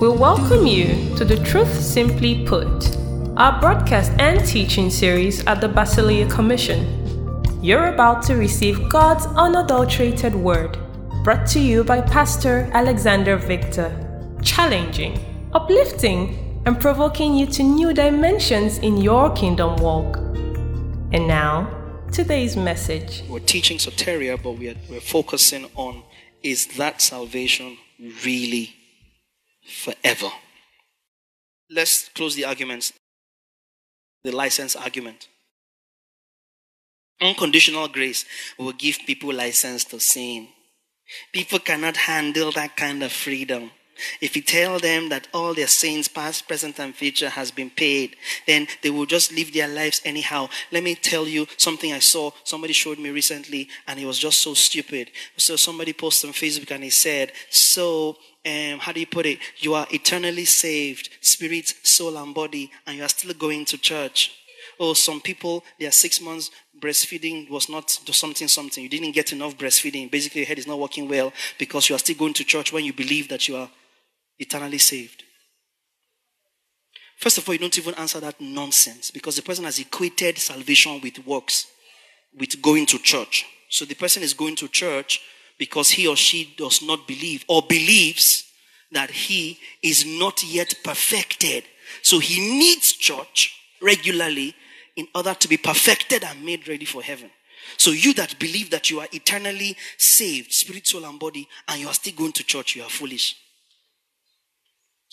We welcome you to the Truth Simply Put, our broadcast and teaching series at the Basileia Commission. You're about to receive God's unadulterated word, brought to you by Pastor Alexander Victor, challenging, uplifting, and provoking you to new dimensions in your kingdom walk. And now, today's message. We're teaching soteria, but we're, we're focusing on is that salvation really forever? Let's close the arguments. The license argument. Unconditional grace will give people license to sin. People cannot handle that kind of freedom. If you tell them that all their sins, past, present, and future, has been paid, then they will just live their lives anyhow. Let me tell you something I saw. Somebody showed me recently, and it was just so stupid. So somebody posted on Facebook, and he said, "So, um, how do you put it? You are eternally saved, spirit, soul, and body, and you are still going to church." Oh, some people, their six months breastfeeding was not something, something. You didn't get enough breastfeeding. Basically, your head is not working well because you are still going to church when you believe that you are eternally saved? First of all, you don't even answer that nonsense because the person has equated salvation with works, with going to church. So the person is going to church because he or she does not believe or believes that he is not yet perfected. So he needs church regularly in order to be perfected and made ready for heaven. So you that believe that you are eternally saved, spirit, soul, and body, and you are still going to church, you are foolish.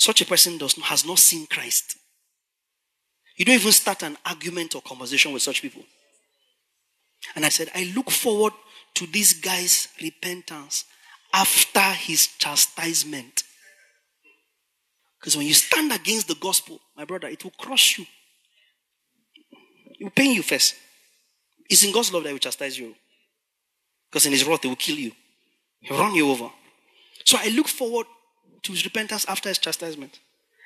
Such a person does has not seen Christ. You don't even start an argument or conversation with such people. And I said, I look forward to this guy's repentance after his chastisement. Because when you stand against the gospel, my brother, it will crush you. It will pain you first. It's in God's love that will chastise you. Because in his wrath, he will kill you. He'll run you over. So I look forward to his repentance after his chastisement.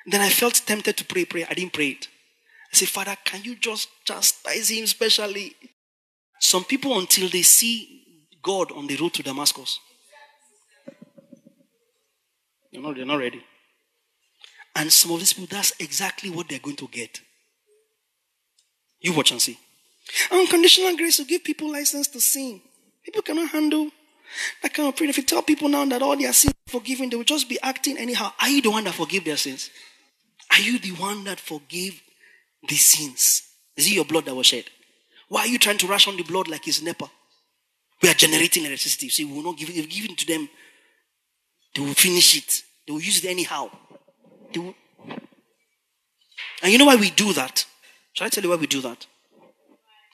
Then I felt tempted to pray, pray. I didn't pray it. I said, Father, can you just chastise him specially? Some people, until they see God on the road to Damascus, they're not, they're not ready. And some of these people, that's exactly what they're going to get. You watch and see. Unconditional grace will give people license to sin. People cannot handle that kind of prayer. If you tell people now that all their sins are forgiven, they will just be acting anyhow. Are you the one that forgive their sins? Are you the one that forgave the sins? Is it your blood that was shed? Why are you trying to rush on the blood like it's NEPA? We are generating electricity. See, we will not give it, give it to them. They will finish it. They will use it anyhow. Will... And you know why we do that? Shall I tell you why we do that?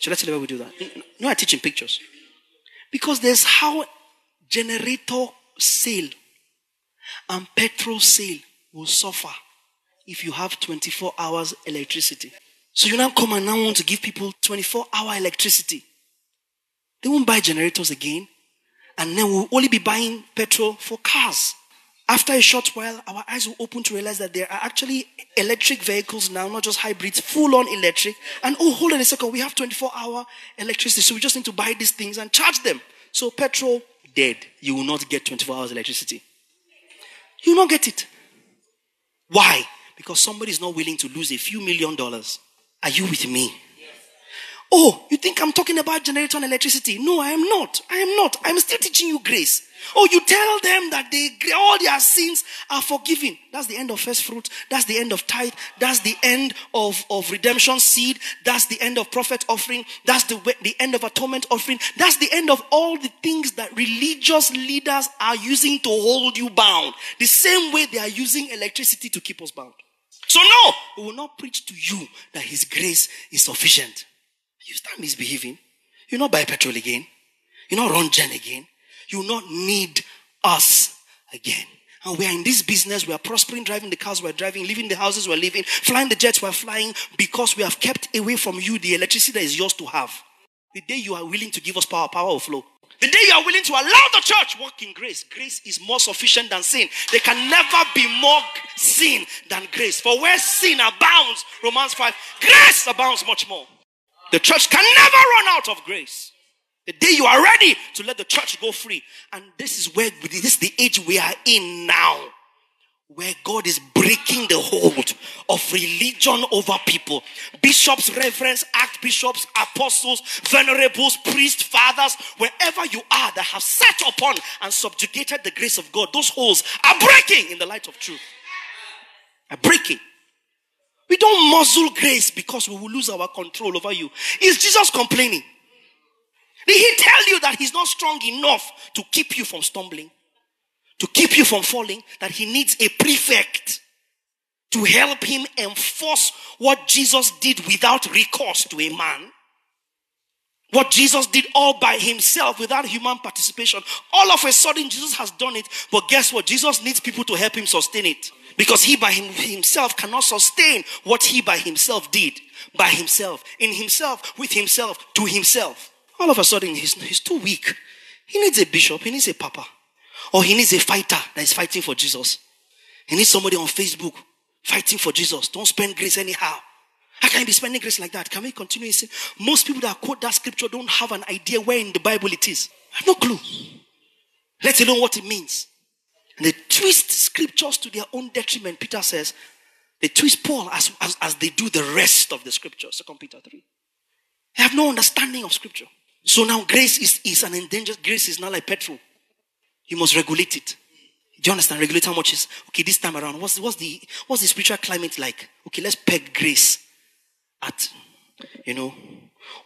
Shall I tell you why we do that? You know, I teach in pictures. Because there's how generator sale and petrol sale will suffer if you have 24 hours electricity. So you now come and now want to give people 24 hour electricity. They won't buy generators again. And then we'll only be buying petrol for cars. After a short while, our eyes will open to realize that there are actually electric vehicles now, not just hybrids, full on electric. And oh, hold on a second, we have 24 hour electricity, so we just need to buy these things and charge them. So petrol dead. You will not get 24 hours electricity. You will not get it. Why? Because somebody is not willing to lose a few million dollars. Are you with me? Oh, you think I'm talking about generator and electricity? No, I am not. I am not. I'm still teaching you grace. Oh, you tell them that they all their sins are forgiven. That's the end of first fruit. That's the end of tithe. That's the end of, of redemption seed. That's the end of prophet offering. That's the, the end of atonement offering. That's the end of all the things that religious leaders are using to hold you bound. The same way they are using electricity to keep us bound. So no, we will not preach to you that his grace is sufficient. You start misbehaving. You not buy petrol again. You not run gen again. You not need us again. And we are in this business. We are prospering, driving the cars we're driving, living the houses we're living, flying the jets we're flying because we have kept away from you the electricity that is yours to have. The day you are willing to give us power, power will flow. The day you are willing to allow the church walk in grace, grace is more sufficient than sin. There can never be more sin than grace. For where sin abounds, Romans 5, grace abounds much more. The church can never run out of grace. The day you are ready to let the church go free. And this is where, this is the age we are in now. Where God is breaking the hold of religion over people. Bishops, reverends, archbishops, apostles, venerables, priests, fathers, wherever you are that have sat upon and subjugated the grace of God, those holes are breaking in the light of truth. Are breaking. We don't muzzle grace because we will lose our control over you. Is Jesus complaining? Did he tell you that he's not strong enough to keep you from stumbling? To keep you from falling? That he needs a prefect to help him enforce what Jesus did without recourse to a man? What Jesus did all by himself without human participation. All of a sudden, Jesus has done it. But guess what? Jesus needs people to help him sustain it. Because he by himself cannot sustain what he by himself did. By himself. In himself, with himself, to himself. All of a sudden, he's, he's too weak. He needs a bishop. He needs a papa. Or he needs a fighter that is fighting for Jesus. He needs somebody on Facebook fighting for Jesus. Don't spend grace anyhow. How can you be spending grace like that? Can we continue? Most people that quote that scripture don't have an idea where in the Bible it is. I have no clue. Let alone what it means. They twist scriptures to their own detriment, Peter says. They twist Paul as, as, as they do the rest of the scriptures, Second Peter 3. They have no understanding of scripture. So now grace is, is an endangered grace is not like petrol. You must regulate it. Do you understand? Regulate how much is okay this time around. What's, what's the what's the spiritual climate like? Okay, let's peg grace at, you know,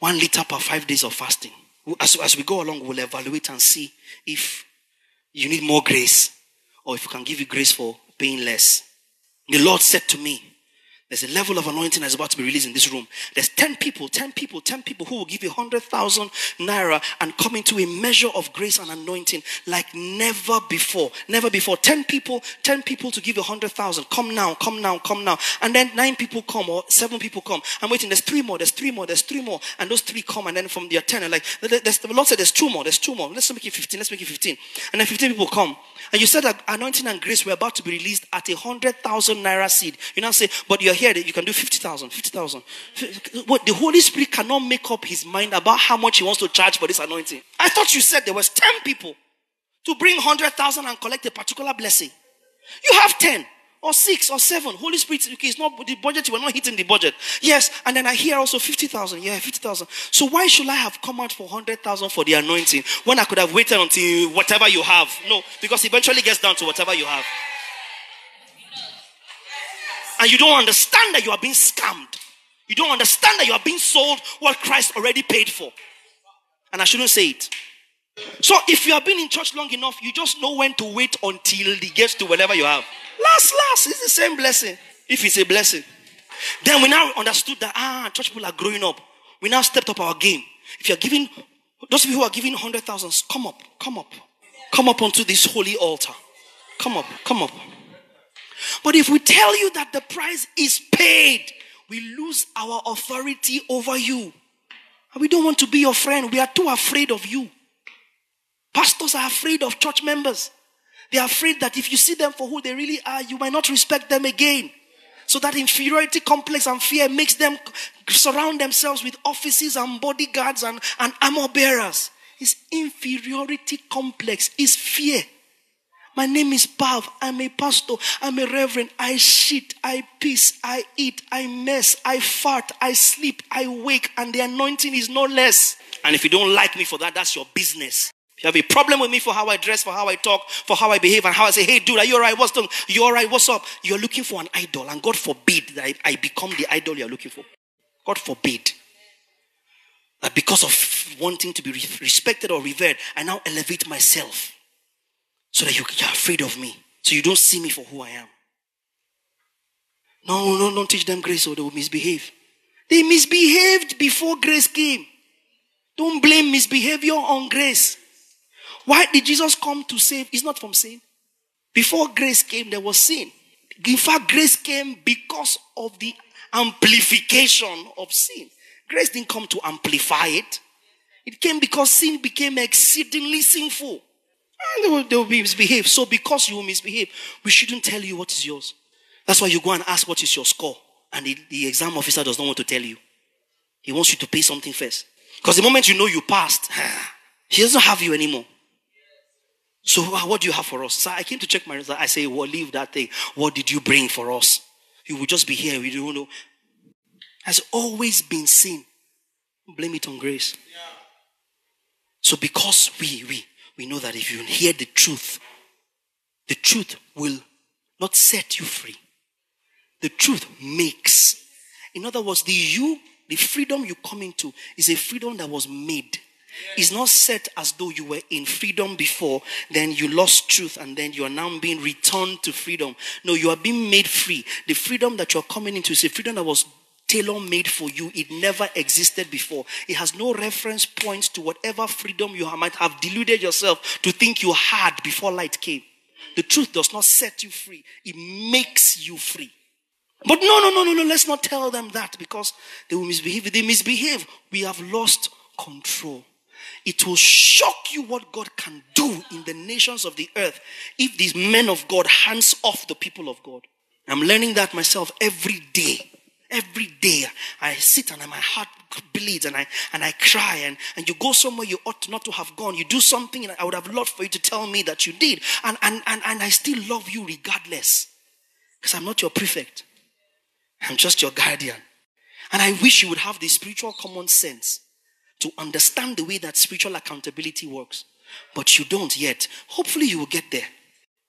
one liter per five days of fasting. As, as we go along, we'll evaluate and see if you need more grace or if we can give you grace for paying less. The Lord said to me, there's a level of anointing that's about to be released in this room. There's 10 people, 10 people, 10 people who will give you 100,000 naira and come into a measure of grace and anointing like never before. Never before. 10 people, 10 people to give you 100,000. Come now, come now, come now. And then nine people come or seven people come. I'm waiting. There's three more, there's three more, there's three more. And those three come and then from the 10, like, the Lord said there's two more, there's two more. Let's make it 15, let's make it 15. And then 15 people come. And you said that anointing and grace were about to be released at a 100,000 naira seed. You now say, but you're here, you can do 50,000, 50,000. What, the Holy Spirit cannot make up his mind about how much he wants to charge for this anointing. I thought you said there was 10 people to bring 100,000 and collect a particular blessing. You have 10 or six or seven. Holy Spirit, okay, it's not the budget, we're not hitting the budget. Yes, and then I hear also 50,000. Yeah, 50,000. So why should I have come out for 100,000 for the anointing when I could have waited until whatever you have? No, because eventually gets down to whatever you have. And you don't understand that you are being scammed. You don't understand that you are being sold what Christ already paid for. And I shouldn't say it. So if you have been in church long enough, you just know when to wait until it gets to whatever you have. Last, last, it's the same blessing. If it's a blessing. Then we now understood that, ah, church people are growing up. We now stepped up our game. If you're giving, those of you who are giving hundred thousands, come up, come up. Come up onto this holy altar. Come up, come up. But if we tell you that the price is paid, we lose our authority over you. And we don't want to be your friend. We are too afraid of you. Pastors are afraid of church members. They are afraid that if you see them for who they really are, you might not respect them again. So that inferiority complex and fear makes them surround themselves with offices and bodyguards and, and armor bearers. It's inferiority complex, is fear. My name is Pav. I'm a pastor. I'm a reverend. I shit. I piss. I eat. I mess. I fart. I sleep. I wake. And the anointing is no less. And if you don't like me for that, that's your business. If you have a problem with me for how I dress, for how I talk, for how I behave, and how I say, hey, dude, are you all right? What's done? You all right? What's up? You're looking for an idol, and God forbid that I, I become the idol you're looking for. God forbid. That because of wanting to be respected or revered, I now elevate myself so that you, you're afraid of me. So you don't see me for who I am. No, no, don't teach them grace or they will misbehave. They misbehaved before grace came. Don't blame misbehavior on grace. Why did Jesus come to save? It's not from sin. Before grace came, there was sin. In fact, grace came because of the amplification of sin. Grace didn't come to amplify it. It came because sin became exceedingly sinful. And they will, they will misbehave. So because you will misbehave, we shouldn't tell you what is yours. That's why you go and ask what is your score. And the, the exam officer does not want to tell you. He wants you to pay something first. Because the moment you know you passed, He doesn't have you anymore. So what do you have for us? So I came to check my result. I say, well, leave that thing. What did you bring for us? You will just be here. We don't know. Has always been seen. Blame it on grace. Yeah. So because we, we, we know that if you hear the truth, the truth will not set you free. The truth makes. In other words, the you, the freedom you come into is a freedom that was made. It's not set as though you were in freedom before, then you lost truth, and then you are now being returned to freedom. No, you are being made free. The freedom that you're coming into is a freedom that was tailor made for you. It never existed before. It has no reference points to whatever freedom you might have deluded yourself to think you had before light came. The truth does not set you free, it makes you free. But no, no, no, no, no, let's not tell them that because they will misbehave. If they misbehave, we have lost control. It will shock you what God can do in the nations of the earth if these men of God hands off the people of God. I'm learning that myself every day. Every day I sit and my heart bleeds and I and I cry and, and you go somewhere you ought not to have gone. You do something and I would have loved for you to tell me that you did. And and, and, and I still love you regardless. Because I'm not your prefect. I'm just your guardian. And I wish you would have the spiritual common sense to understand the way that spiritual accountability works. But you don't yet. Hopefully you will get there.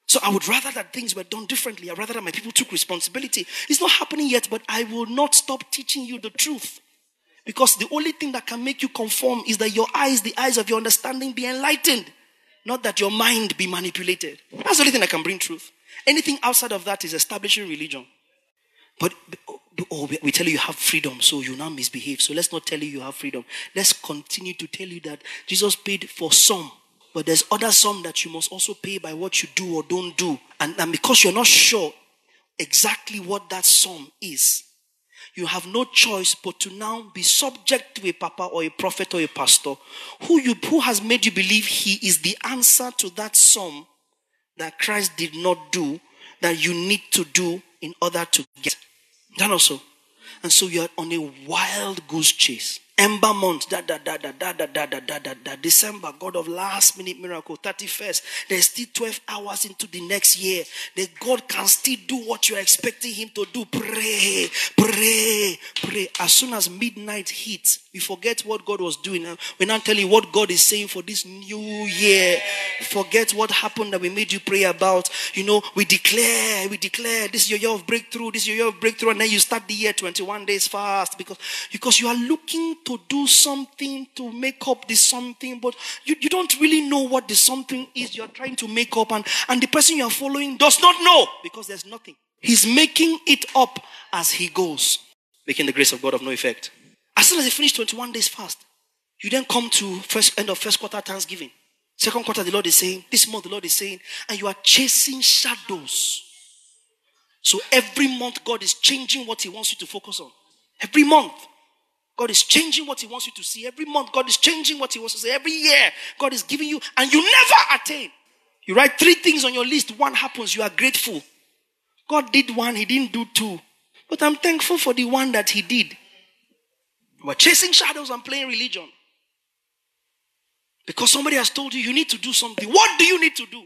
So I would rather that things were done differently. I'd rather that my people took responsibility. It's not happening yet, but I will not stop teaching you the truth. Because the only thing that can make you conform is that your eyes, the eyes of your understanding, be enlightened. Not that your mind be manipulated. That's the only thing that can bring truth. Anything outside of that is establishing religion. But oh, we tell you you have freedom, so you now misbehave. So let's not tell you you have freedom. Let's continue to tell you that Jesus paid for some but there's other sum that you must also pay by what you do or don't do. And, and because you're not sure exactly what that sum is, you have no choice but to now be subject to a papa or a prophet or a pastor who you who has made you believe he is the answer to that sum that Christ did not do that you need to do in order to get. That also. And so you are on a wild goose chase. Ember month, da da da da da da da da da da da. December, God of last minute miracle, 31st. There's still 12 hours into the next year. The God can still do what you're expecting Him to do. Pray, pray, pray. As soon as midnight hits, we forget what God was doing. We now tell you what God is saying for this new year. Forget what happened that we made you pray about. You know, we declare, we declare this is your year of breakthrough, this is your year of breakthrough, and then you start the year 21 days fast because, because you are looking to do something to make up the something, but you, you don't really know what the something is you're trying to make up, and, and the person you're following does not know because there's nothing. He's making it up as he goes, making the grace of God of no effect. As soon as he finished 21 days fast, you then come to first end of first quarter Thanksgiving. Second quarter, the Lord is saying, this month the Lord is saying, and you are chasing shadows. So every month, God is changing what He wants you to focus on. Every month. God is changing what He wants you to see. Every month, God is changing what He wants to say. Every year, God is giving you, and you never attain. You write three things on your list, one happens, you are grateful. God did one, He didn't do two. But I'm thankful for the one that He did. We're chasing shadows and playing religion. Because somebody has told you you need to do something. What do you need to do?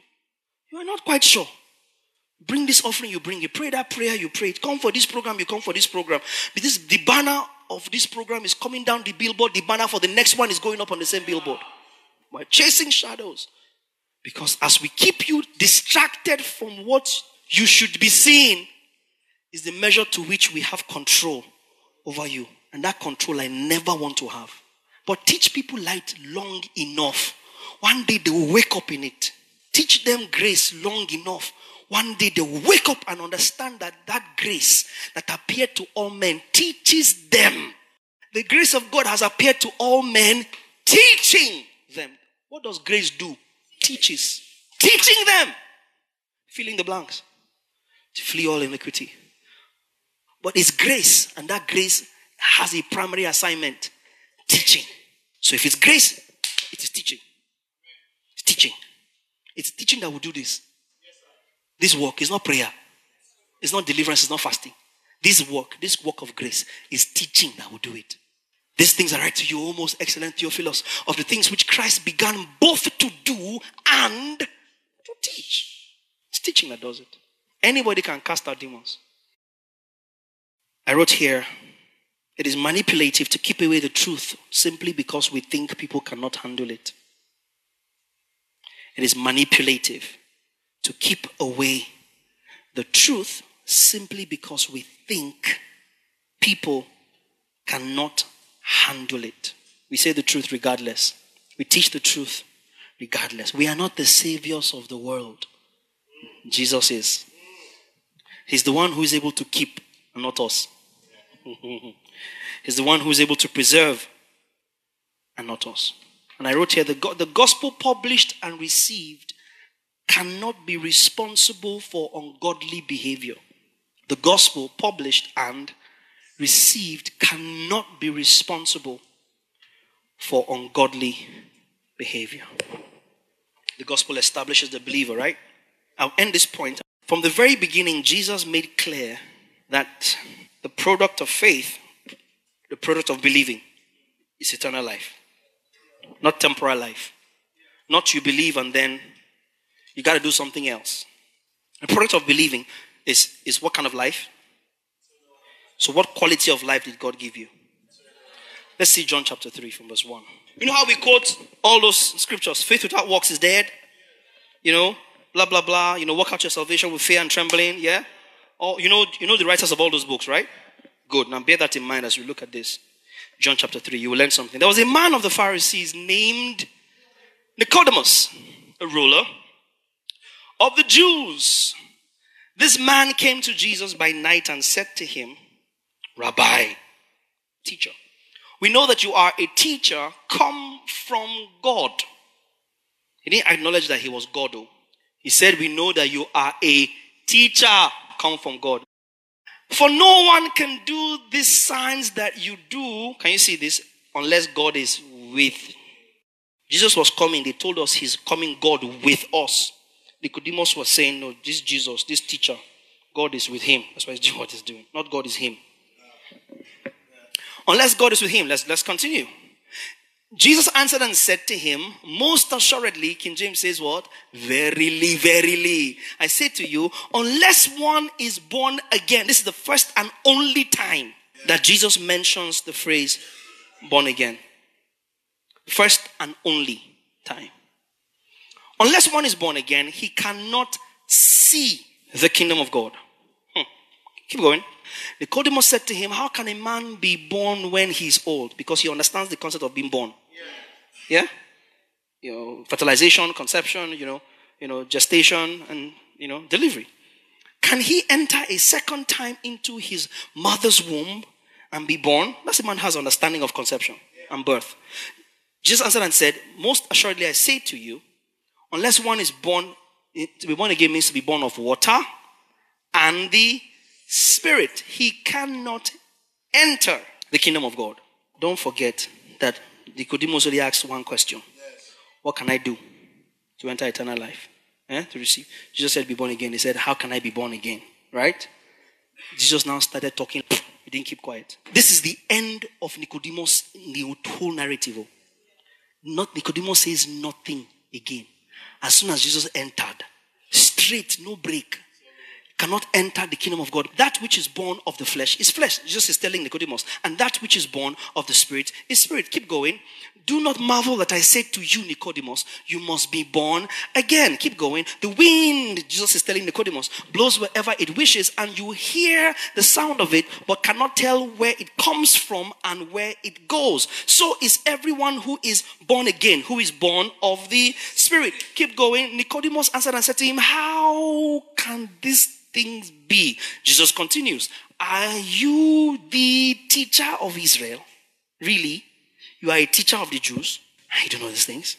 You are not quite sure. Bring this offering, you bring it. Pray that prayer, you pray it. Come for this program, you come for this program. This the banner of this program is coming down the billboard, the banner for the next one is going up on the same billboard. We're chasing shadows. Because as we keep you distracted from what you should be seeing, is the measure to which we have control over you. And that control I never want to have. But teach people light long enough. One day they will wake up in it. Teach them grace long enough. One day they wake up and understand that that grace that appeared to all men teaches them. The grace of God has appeared to all men, teaching them. What does grace do? Teaches. Teaching them. Filling the blanks. To flee all iniquity. But it's grace, and that grace has a primary assignment teaching. So if it's grace, it is teaching. It's teaching. It's teaching that will do this. This work is not prayer, it's not deliverance, it's not fasting. This work, this work of grace, is teaching that will do it. These things are right to you, almost excellent Theophilus, of the things which Christ began both to do and to teach. It's teaching that does it. Anybody can cast out demons. I wrote here, it is manipulative to keep away the truth simply because we think people cannot handle it. It is manipulative to keep away the truth simply because we think people cannot handle it. We say the truth regardless. We teach the truth regardless. We are not the saviors of the world. Jesus is. He's the one who is able to keep, and not us. He's the one who is able to preserve, and not us. And I wrote here the, the gospel published and received cannot be responsible for ungodly behavior. The gospel published and received cannot be responsible for ungodly behavior. The gospel establishes the believer, right? I'll end this point. From the very beginning, Jesus made clear that the product of faith, the product of believing, is eternal life, not temporal life. Not you believe and then you got to do something else. The product of believing is, is what kind of life? So, what quality of life did God give you? Let's see John chapter 3 from verse 1. You know how we quote all those scriptures? Faith without works is dead. You know, blah, blah, blah. You know, work out your salvation with fear and trembling. Yeah? Or, you know, you know the writers of all those books, right? Good. Now bear that in mind as we look at this. John chapter 3. You will learn something. There was a man of the Pharisees named Nicodemus, a ruler of the Jews. This man came to Jesus by night and said to him, Rabbi, teacher, we know that you are a teacher come from God. He didn't acknowledge that he was God, though. He said, We know that you are a teacher come from God. For no one can do these signs that you do. Can you see this? Unless God is with. Jesus was coming. They told us he's coming God with us. Nicodemus was saying, No, this Jesus, this teacher, God is with him. That's why he's doing what he's doing. Not God is him. Unless God is with him, let's, let's continue. Jesus answered and said to him, Most assuredly, King James says what? Verily, verily. I say to you, unless one is born again, this is the first and only time that Jesus mentions the phrase born again. First and only time. Unless one is born again, he cannot see the kingdom of God. Hmm. Keep going. Nicodemus said to him, How can a man be born when he's old? Because he understands the concept of being born. Yeah? yeah? You know, fertilization, conception, you know, you know, gestation, and you know, delivery. Can he enter a second time into his mother's womb and be born? That's a man has understanding of conception and birth. Jesus answered and said, Most assuredly I say to you, unless one is born, to be born again means to be born of water and the Spirit, he cannot enter the kingdom of God. Don't forget that Nicodemus only asked one question What can I do to enter eternal life? Eh? To receive. Jesus said, Be born again. He said, How can I be born again? Right? Jesus now started talking. He didn't keep quiet. This is the end of Nicodemus whole narrative. Not Nicodemus says nothing again. As soon as Jesus entered, straight, no break, cannot enter the kingdom of God. That which is born of the flesh is flesh. Jesus is telling Nicodemus. And that which is born of the spirit is spirit. Keep going. Do not marvel that I said to you, Nicodemus, you must be born again. Keep going. The wind, Jesus is telling Nicodemus, blows wherever it wishes, and you hear the sound of it, but cannot tell where it comes from and where it goes. So is everyone who is born again, who is born of the Spirit. Keep going. Nicodemus answered and said to him, How can this things be? Jesus continues, Are you the teacher of Israel? Really? You are a teacher of the Jews? I don't know these things.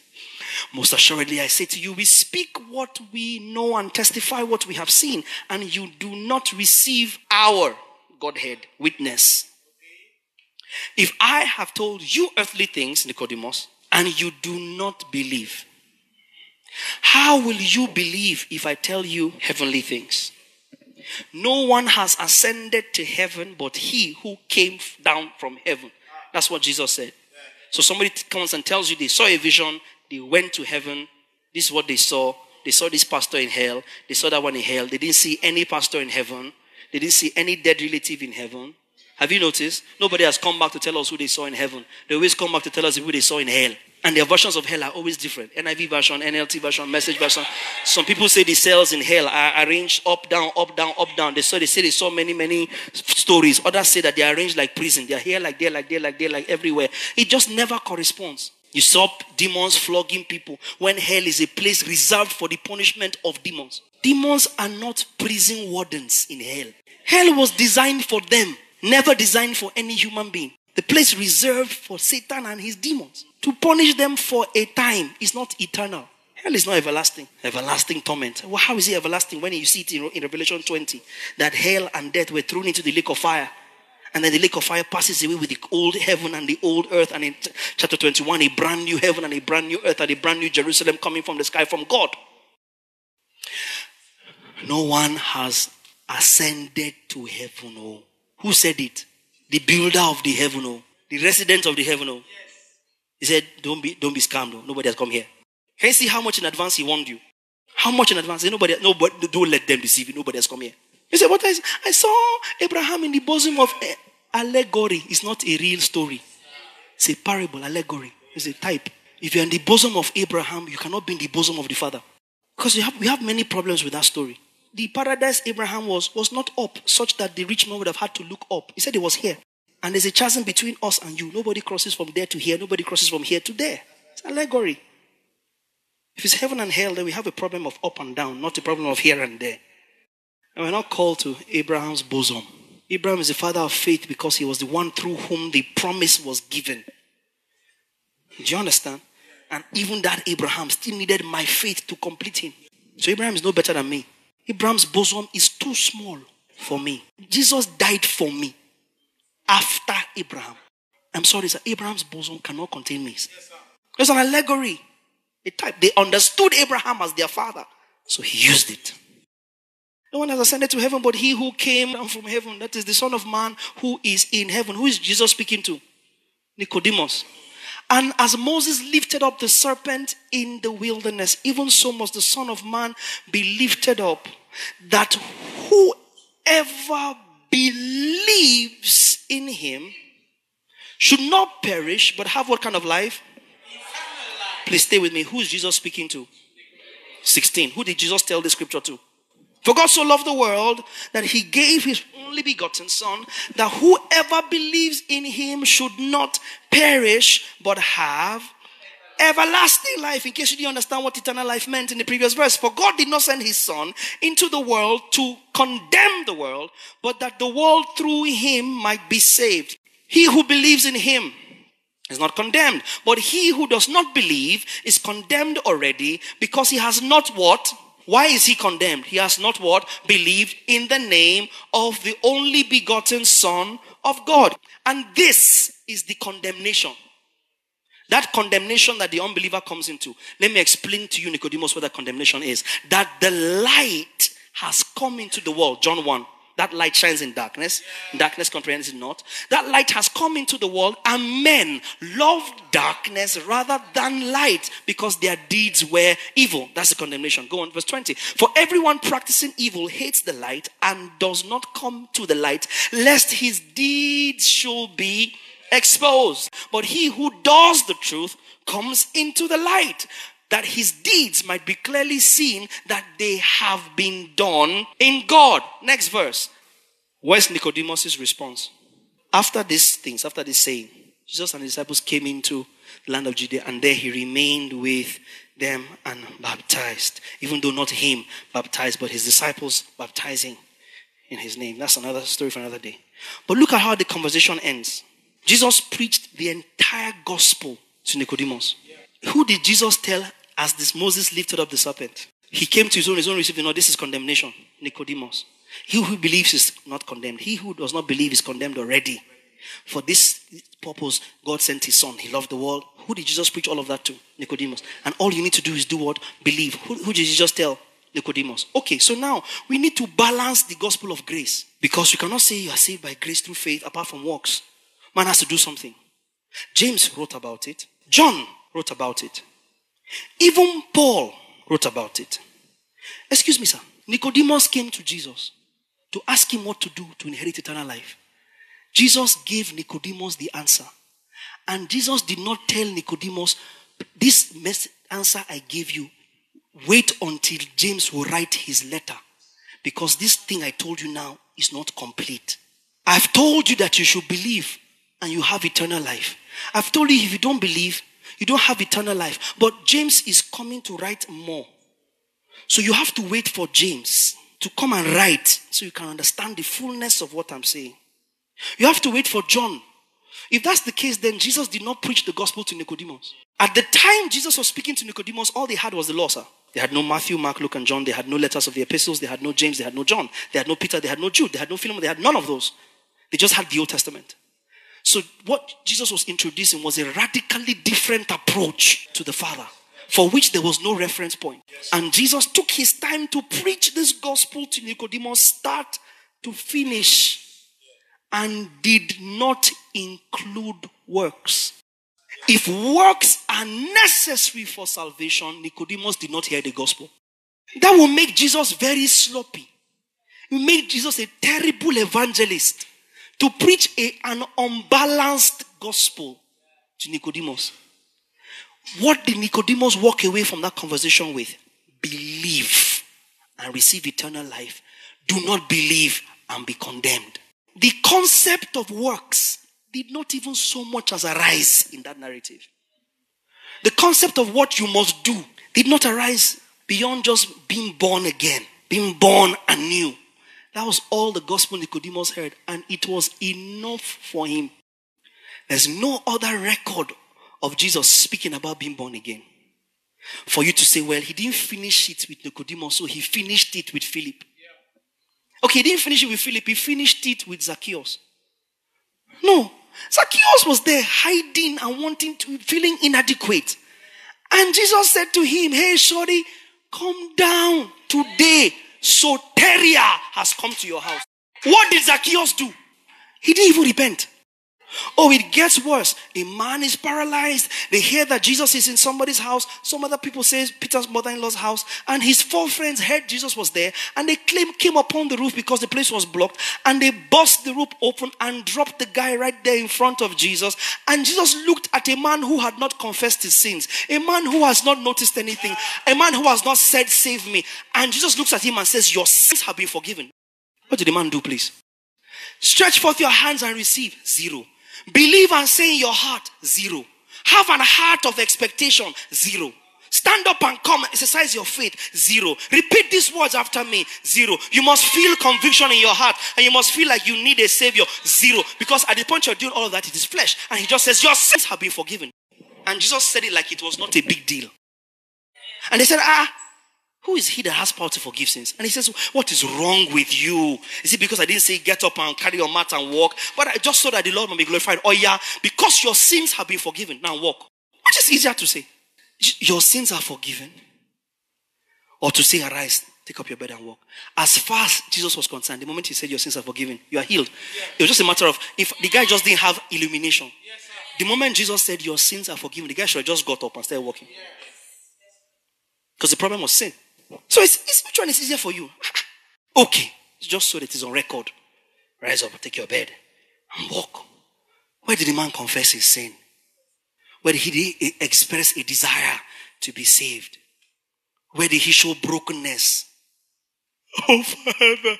Most assuredly, I say to you, we speak what we know and testify what we have seen, and you do not receive our Godhead witness. If I have told you earthly things, Nicodemus, and you do not believe, how will you believe if I tell you heavenly things? No one has ascended to heaven but he who came down from heaven, That's what Jesus said. So somebody comes and tells you they saw a vision, they went to heaven, this is what they saw. They saw this pastor in hell, they saw that one in hell. They didn't see any pastor in heaven, they didn't see any dead relative in heaven. Have you noticed? Nobody has come back to tell us who they saw in heaven. They always come back to tell us who they saw in hell. And their versions of hell are always different. NIV version, NLT version, message version. Some people say the cells in hell are arranged up, down, up, down, up, down. They saw they say they saw many, many stories. Others say that they are arranged like prison. They are here, like there, like there, like there, like everywhere. It just never corresponds. You saw demons flogging people when hell is a place reserved for the punishment of demons. Demons are not prison wardens in hell. Hell was designed for them never designed for any human being. The place reserved for Satan and his demons. To punish them for a time is not eternal. Hell is not everlasting. Everlasting torment. Well, how is it everlasting when you see it in, in Revelation 20 that hell and death were thrown into the lake of fire? And then the lake of fire passes away with the old heaven and the old earth. And in chapter 21, a brand new heaven and a brand new earth and a brand new Jerusalem coming from the sky from God. No one has ascended to heaven. Oh. Who said it? The builder of the heaven, oh. the resident of the heaven. Oh. He said, Don't be don't be scammed. Oh. Nobody has come here. Can you see how much in advance he warned you? How much in advance? Nobody, nobody don't let them deceive you. Nobody has come here. He said, What I, I saw Abraham in the bosom of eh, allegory. It's not a real story. It's a parable, allegory. It's a type. If you're in the bosom of Abraham, you cannot be in the bosom of the Father. Because we have, we have many problems with that story the paradise Abraham was was not up, such that the rich man would have had to look up. He said it was here. And there's a chasm between us and you. Nobody crosses from there to here. Nobody crosses from here to there. It's allegory. If it's heaven and hell, then we have a problem of up and down, not a problem of here and there. And we're not called to Abraham's bosom. Abraham is the father of faith because he was the one through whom the promise was given. Do you understand? And even that Abraham still needed my faith to complete him. So Abraham is no better than me. Abraham's bosom is too small for me. Jesus died for me after Abraham. I'm sorry, sir. Abraham's bosom cannot contain me. It's an allegory, a type. They understood Abraham as their father, so he used it. No one has ascended to heaven but he who came down from heaven. That is the Son of Man who is in heaven. Who is Jesus speaking to? Nicodemus. And as Moses lifted up the serpent in the wilderness, even so must the Son of Man be lifted up, that whoever believes in him should not perish, but have what kind of life? Please stay with me. Who is Jesus speaking to? 16. Who did Jesus tell the scripture to? For God so loved the world that he gave his only begotten Son, that whoever believes in him should not perish, but have everlasting life. In case you didn't understand what eternal life meant in the previous verse. For God did not send his Son into the world to condemn the world, but that the world through him might be saved. He who believes in him is not condemned, but he who does not believe is condemned already because he has not what? Why is he condemned? He has not what? Believed in the name of the only begotten Son of God. And this is the condemnation. That condemnation that the unbeliever comes into. Let me explain to you, Nicodemus, what that condemnation is. That the light has come into the world. John 1. That light shines in darkness. Darkness comprehends it not. That light has come into the world, and men loved darkness rather than light because their deeds were evil. That's the condemnation. Go on, verse 20. For everyone practicing evil hates the light and does not come to the light, lest his deeds should be exposed. But he who does the truth comes into the light that his deeds might be clearly seen that they have been done in God. Next verse. Where's Nicodemus' response? After these things, after this saying, Jesus and his disciples came into the land of Judea, and there he remained with them and baptized. Even though not him baptized, but his disciples baptizing in his name. That's another story for another day. But look at how the conversation ends. Jesus preached the entire gospel to Nicodemus. Who did Jesus tell as this Moses lifted up the serpent. He came to his own, his own received, no, this is condemnation. Nicodemus. He who believes is not condemned. He who does not believe is condemned already. For this purpose, God sent his son. He loved the world. Who did Jesus preach all of that to? Nicodemus. And all you need to do is do what? Believe. Who, who did Jesus tell? Nicodemus. Okay, so now we need to balance the gospel of grace. Because you cannot say you are saved by grace through faith apart from works. Man has to do something. James wrote about it. John wrote about it. Even Paul wrote about it. Excuse me, sir. Nicodemus came to Jesus to ask him what to do to inherit eternal life. Jesus gave Nicodemus the answer. And Jesus did not tell Nicodemus, This answer I gave you, wait until James will write his letter. Because this thing I told you now is not complete. I've told you that you should believe and you have eternal life. I've told you if you don't believe, you don't have eternal life. But James is coming to write more. So you have to wait for James to come and write so you can understand the fullness of what I'm saying. You have to wait for John. If that's the case, then Jesus did not preach the gospel to Nicodemus. At the time Jesus was speaking to Nicodemus, all they had was the law, sir. They had no Matthew, Mark, Luke, and John. They had no letters of the epistles. They had no James. They had no John. They had no Peter. They had no Jude. They had no Philemon. They had none of those. They just had the Old Testament. So what Jesus was introducing was a radically different approach to the Father for which there was no reference point. And Jesus took his time to preach this gospel to Nicodemus, start to finish, and did not include works. If works are necessary for salvation, Nicodemus did not hear the gospel. That will make Jesus very sloppy. It will make Jesus a terrible evangelist to preach a, an unbalanced gospel to Nicodemus. What did Nicodemus walk away from that conversation with? Believe and receive eternal life. Do not believe and be condemned. The concept of works did not even so much as arise in that narrative. The concept of what you must do did not arise beyond just being born again, being born anew. That was all the gospel Nicodemus heard, and it was enough for him. There's no other record of Jesus speaking about being born again. For you to say, well, he didn't finish it with Nicodemus, so he finished it with Philip. Okay, he didn't finish it with Philip, he finished it with Zacchaeus. No, Zacchaeus was there hiding and wanting to, feeling inadequate. And Jesus said to him, Hey, shorty, come down today. Soteria has come to your house. What did Zacchaeus do? He didn't even repent. Oh, it gets worse. A man is paralyzed. They hear that Jesus is in somebody's house. Some other people say Peter's mother-in-law's house. And his four friends heard Jesus was there. And they claim, came upon the roof because the place was blocked. And they burst the roof open and dropped the guy right there in front of Jesus. And Jesus looked at a man who had not confessed his sins. A man who has not noticed anything. A man who has not said, save me. And Jesus looks at him and says, your sins have been forgiven. What did the man do, please? Stretch forth your hands and receive. Zero. Believe and say in your heart, zero. Have an heart of expectation, zero. Stand up and come, exercise your faith, zero. Repeat these words after me, zero. You must feel conviction in your heart and you must feel like you need a savior, zero. Because at the point you're doing all of that, it is flesh. And he just says, Your sins have been forgiven. And Jesus said it like it was not a big deal. And they said, Ah, who is he that has power to forgive sins? And he says, What is wrong with you? Is it because I didn't say get up and carry your mat and walk? But I just so that the Lord may be glorified. Oh, yeah, because your sins have been forgiven. Now walk. Which is easier to say? Your sins are forgiven. Or to say, Arise, take up your bed and walk. As far as Jesus was concerned, the moment he said your sins are forgiven, you are healed. Yeah. It was just a matter of if the guy just didn't have illumination. Yes, the moment Jesus said your sins are forgiven, the guy should have just got up and started walking. Because the problem was sin. So it's, it's, which one is easier for you? okay, just so that it's on record. Rise up, take your bed, and walk. Where did the man confess his sin? Where did he express a desire to be saved? Where did he show brokenness? Oh, Father,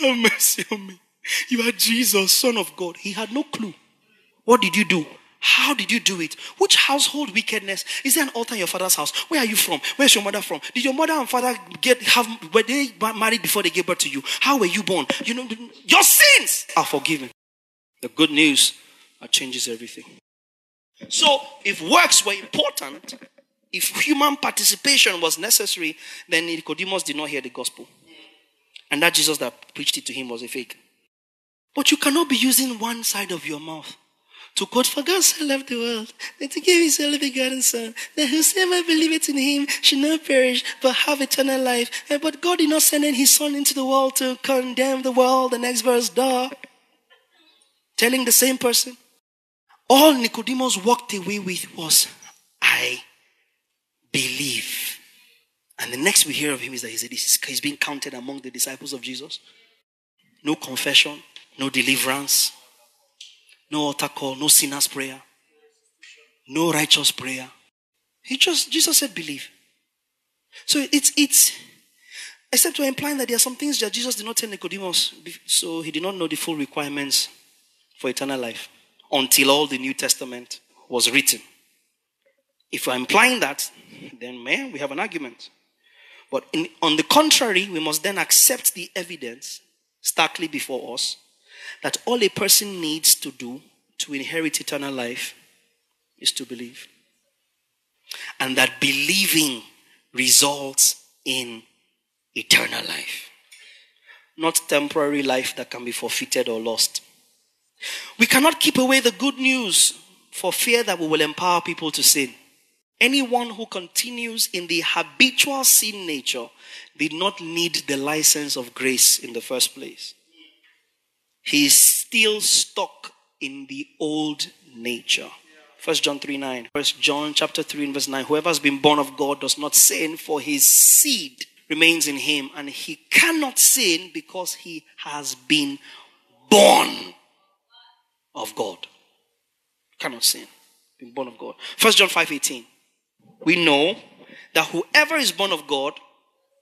have mercy on me. You are Jesus, Son of God. He had no clue. What did you do? How did you do it? Which household wickedness? Is there an altar in your father's house? Where are you from? Where's your mother from? Did your mother and father get have were they married before they gave birth to you? How were you born? You know, your sins are forgiven. The good news changes everything. So, if works were important, if human participation was necessary, then Nicodemus did not hear the gospel. And that Jesus that preached it to him was a fake. But you cannot be using one side of your mouth to quote, For God so loved the world, that to give his only begotten Son, that whosoever believeth in him should not perish, but have eternal life. But God did not send his Son into the world to condemn the world. The next verse, duh. Telling the same person. All Nicodemus walked away with was, I believe. And the next we hear of him is that he said, he's being counted among the disciples of Jesus. No confession, no deliverance, no altar call, no sinner's prayer, no righteous prayer. He just, Jesus said, believe. So it's, it's, except we're implying that there are some things that Jesus did not tell Nicodemus, so he did not know the full requirements for eternal life until all the New Testament was written. If we're implying that, then man, we have an argument. But in, on the contrary, we must then accept the evidence starkly before us that all a person needs to do to inherit eternal life is to believe. And that believing results in eternal life, not temporary life that can be forfeited or lost. We cannot keep away the good news for fear that we will empower people to sin. Anyone who continues in the habitual sin nature did not need the license of grace in the first place. He is still stuck in the old nature. First John 3 9. First John chapter 3 and verse 9. Whoever has been born of God does not sin, for his seed remains in him, and he cannot sin because he has been born of God. Cannot sin. Been born of God. First John 5 18. We know that whoever is born of God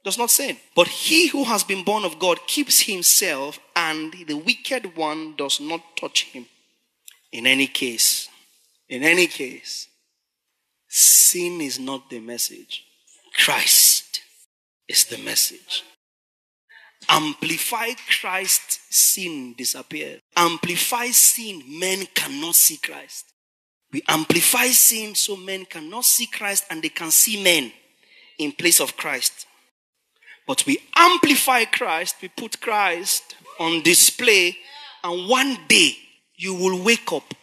does not sin. But he who has been born of God keeps himself, and the wicked one does not touch him. In any case, in any case, sin is not the message. Christ is the message. Amplify Christ, sin disappears. Amplify sin, men cannot see Christ. We amplify sin so men cannot see Christ and they can see men in place of Christ. But we amplify Christ, we put Christ on display, and one day you will wake up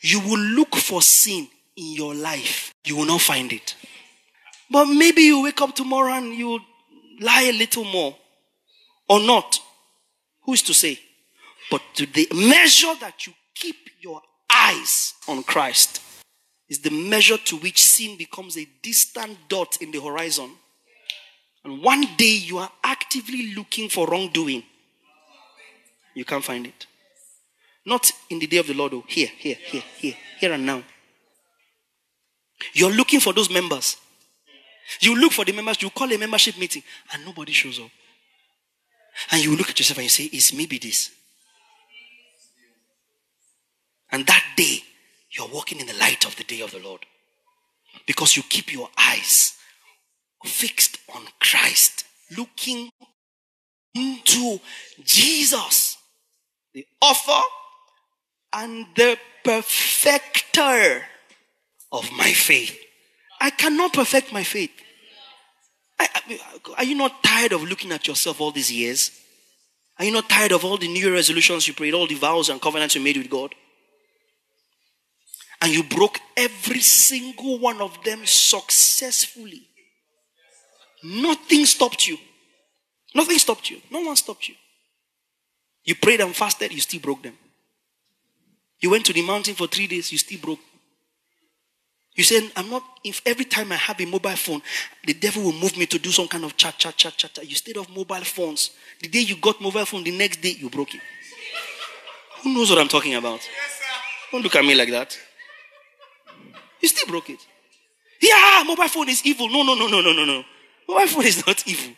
you will look for sin in your life. You will not find it. But maybe you wake up tomorrow and you lie a little more. Or not. Who's to say? But to the measure that you keep your eyes on Christ is the measure to which sin becomes a distant dot in the horizon. And one day you are actively looking for wrongdoing. You can't find it. Not in the day of the Lord, oh, here, here, here, here, here and now. You're looking for those members. You look for the members, you call a membership meeting, and nobody shows up. And you look at yourself and you say, It's maybe this. And that day, you're walking in the light of the day of the Lord. Because you keep your eyes fixed on Christ, looking into Jesus, the author and the perfecter of my faith. I cannot perfect my faith. I, I, are you not tired of looking at yourself all these years? Are you not tired of all the new resolutions you prayed, all the vows and covenants you made with God? And you broke every single one of them successfully. Nothing stopped you. Nothing stopped you. No one stopped you. You prayed and fasted, you still broke them. You went to the mountain for three days, you still broke. You said, I'm not, if every time I have a mobile phone, the devil will move me to do some kind of chat, chat, chat, chat. You stayed off mobile phones. The day you got mobile phone, the next day you broke it. Who knows what I'm talking about? Yes, Don't look at me like that. You still broke it. Yeah, mobile phone is evil. No, no, no, no, no, no, no. Mobile phone is not evil.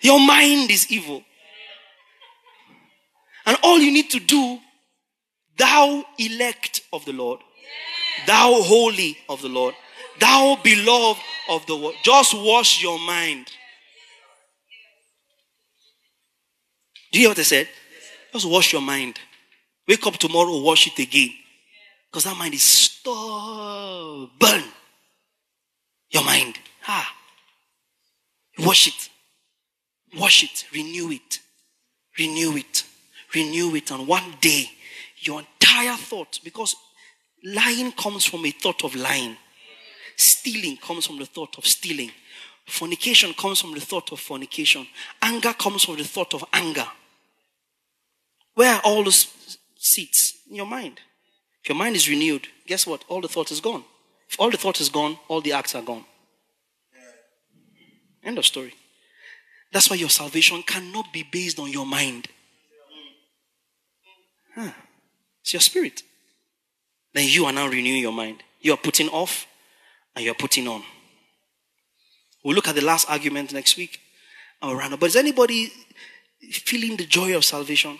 Your mind is evil. And all you need to do Thou elect of the Lord, thou holy of the Lord, thou beloved of the world. Just wash your mind. Do you hear what I said? Just wash your mind. Wake up tomorrow, wash it again. Because that mind is stubborn. Your mind. Ah. Wash it. Wash it. Renew it. Renew it. Renew it. And one day your entire thought, because lying comes from a thought of lying, stealing comes from the thought of stealing, fornication comes from the thought of fornication, anger comes from the thought of anger. Where are all those seats in your mind? If your mind is renewed, guess what? All the thought is gone. If all the thought is gone, all the acts are gone. End of story. That's why your salvation cannot be based on your mind. Huh. It's your spirit. Then you are now renewing your mind. You are putting off and you are putting on. We'll look at the last argument next week. Around. But is anybody feeling the joy of salvation?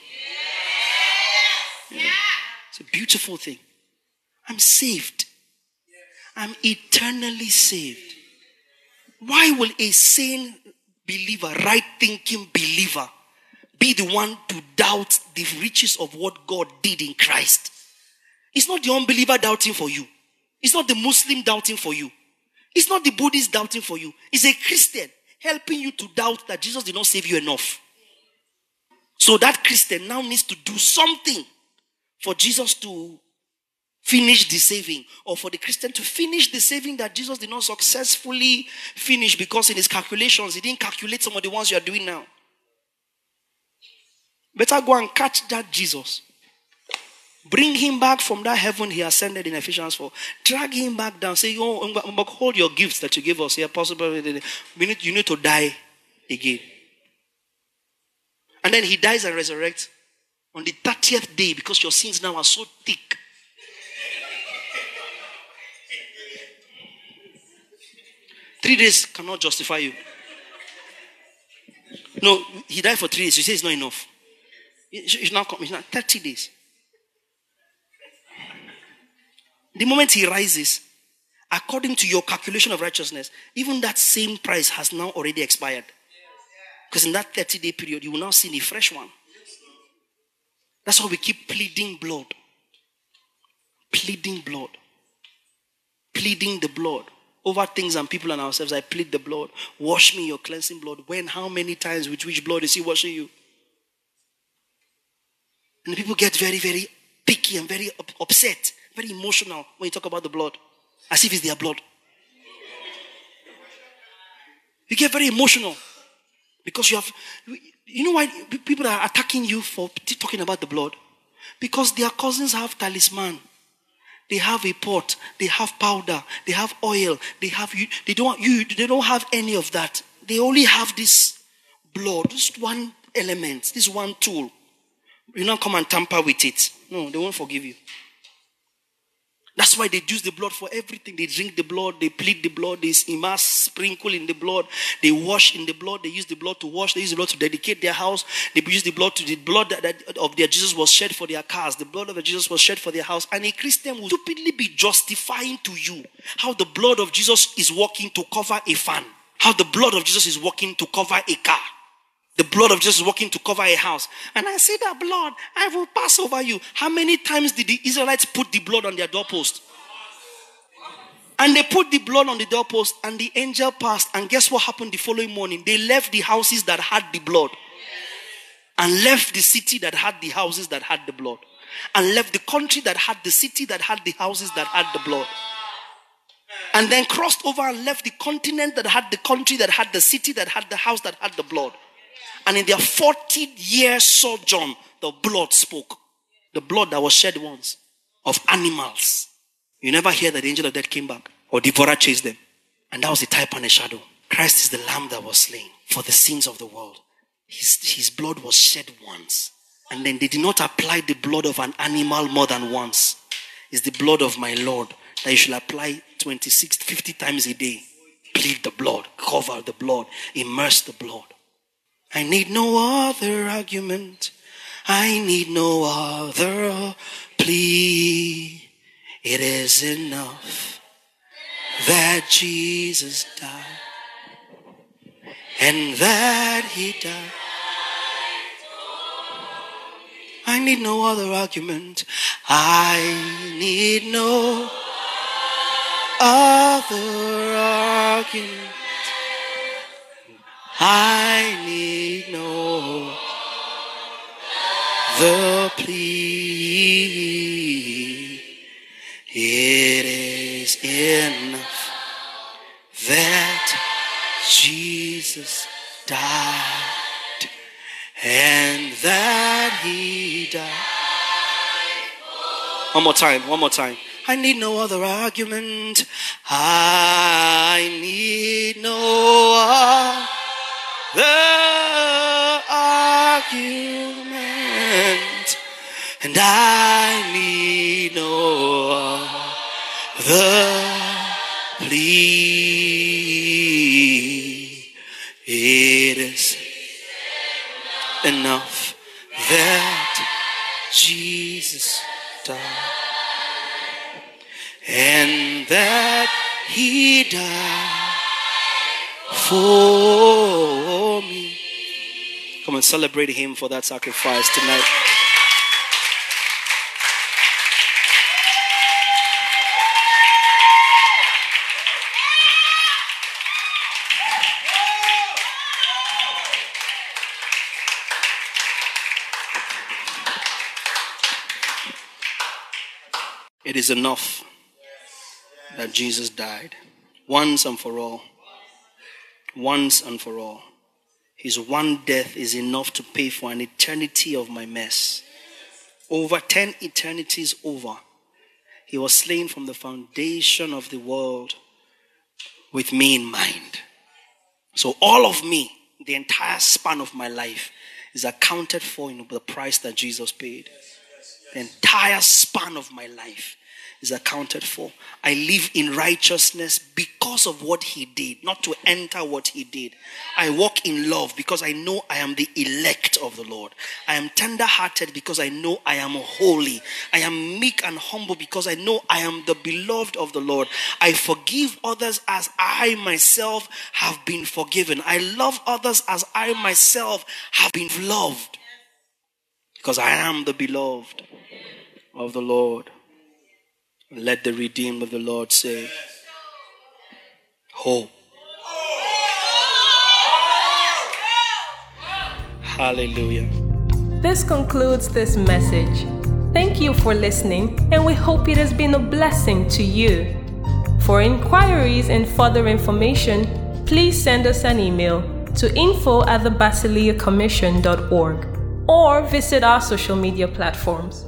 Yeah. It's a beautiful thing. I'm saved. I'm eternally saved. Why will a sane believer, right thinking believer, be the one to doubt the riches of what God did in Christ? It's not the unbeliever doubting for you. It's not the Muslim doubting for you. It's not the Buddhist doubting for you. It's a Christian helping you to doubt that Jesus did not save you enough. So that Christian now needs to do something for Jesus to finish the saving, or for the Christian to finish the saving that Jesus did not successfully finish because in his calculations, he didn't calculate some of the ones you are doing now. Better go and catch that Jesus. Bring him back from that heaven he ascended in Ephesians 4. Drag him back down. Say, oh, hold your gifts that you gave us here. Possible. We need, you need to die again. And then he dies and resurrects on the 30th day because your sins now are so thick Three days cannot justify you. No, he died for three days. You say it's not enough. It's not, it's not 30 days. The moment he rises, according to your calculation of righteousness, even that same price has now already expired. Because in that 30 day period, you will now see a fresh one. That's why we keep pleading blood. Pleading blood. Pleading the blood over things and people and ourselves. I plead the blood. Wash me your cleansing blood. When, how many times, with which blood is he washing you? And people get very, very picky and very upset, very emotional when you talk about the blood, as if it's their blood. You get very emotional because you have, you know why people are attacking you for talking about the blood? Because their cousins have talisman. They have a pot, they have powder, they have oil, they have you they don't you they don't have any of that. They only have this blood, just one element, this one tool. You not come and tamper with it. No, they won't forgive you. That's why they use the blood for everything. They drink the blood, they plead the blood, they immerse, sprinkle in the blood, they wash in the blood, they use the blood to wash, they use the blood to dedicate their house, they use the blood to the blood that, that of their Jesus was shed for their cars, the blood of Jesus was shed for their house. And a Christian will stupidly be justifying to you how the blood of Jesus is working to cover a fan, how the blood of Jesus is working to cover a car. The blood of Jesus working to cover a house. And I see that blood, I will pass over you. How many times did the Israelites put the blood on their doorpost? And they put the blood on the doorpost, and the angel passed. And guess what happened the following morning? They left the houses that had the blood, and left the city that had the houses that had the blood, and left the country that had the city that had the houses that had the blood. And then crossed over and left the continent that had the country that had the city that had the house that had the blood. And in their 40 year sojourn, the blood spoke. The blood that was shed once of animals. You never hear that the angel of death came back or devourer chased them. And that was the type and a shadow. Christ is the lamb that was slain for the sins of the world. His, his blood was shed once. And then they did not apply the blood of an animal more than once. It's the blood of my Lord that you should apply 26, 50 times a day. Plead the blood, cover the blood, immerse the blood. I need no other argument. I need no other plea. It is enough that Jesus died and that he died. I need no other argument. I need no other argument. I need no the plea. It is enough that Jesus died and that he died One more time, one more time. I need no other argument. I need no other argument. And I need no other plea. It is enough that Jesus died and that he died for. Come and celebrate him for that sacrifice tonight. It is enough that Jesus died once and for all. Once and for all. His one death is enough to pay for an eternity of my mess. Over 10 eternities over. He was slain from the foundation of the world with me in mind. So, all of me, the entire span of my life, is accounted for in the price that Jesus paid. The entire span of my life is accounted for. I live in righteousness because of what he did, not to enter what he did. I walk in love because I know I am the elect of the Lord. I am tender hearted because I know I am holy. I am meek and humble because I know I am the beloved of the Lord. I forgive others as I myself have been forgiven. I love others as I myself have been loved because I am the beloved of the Lord. Let the redeemed of the Lord say, Hope. Hallelujah. This concludes this message. Thank you for listening, and we hope it has been a blessing to you. For inquiries and further information, please send us an email to info at the or visit our social media platforms.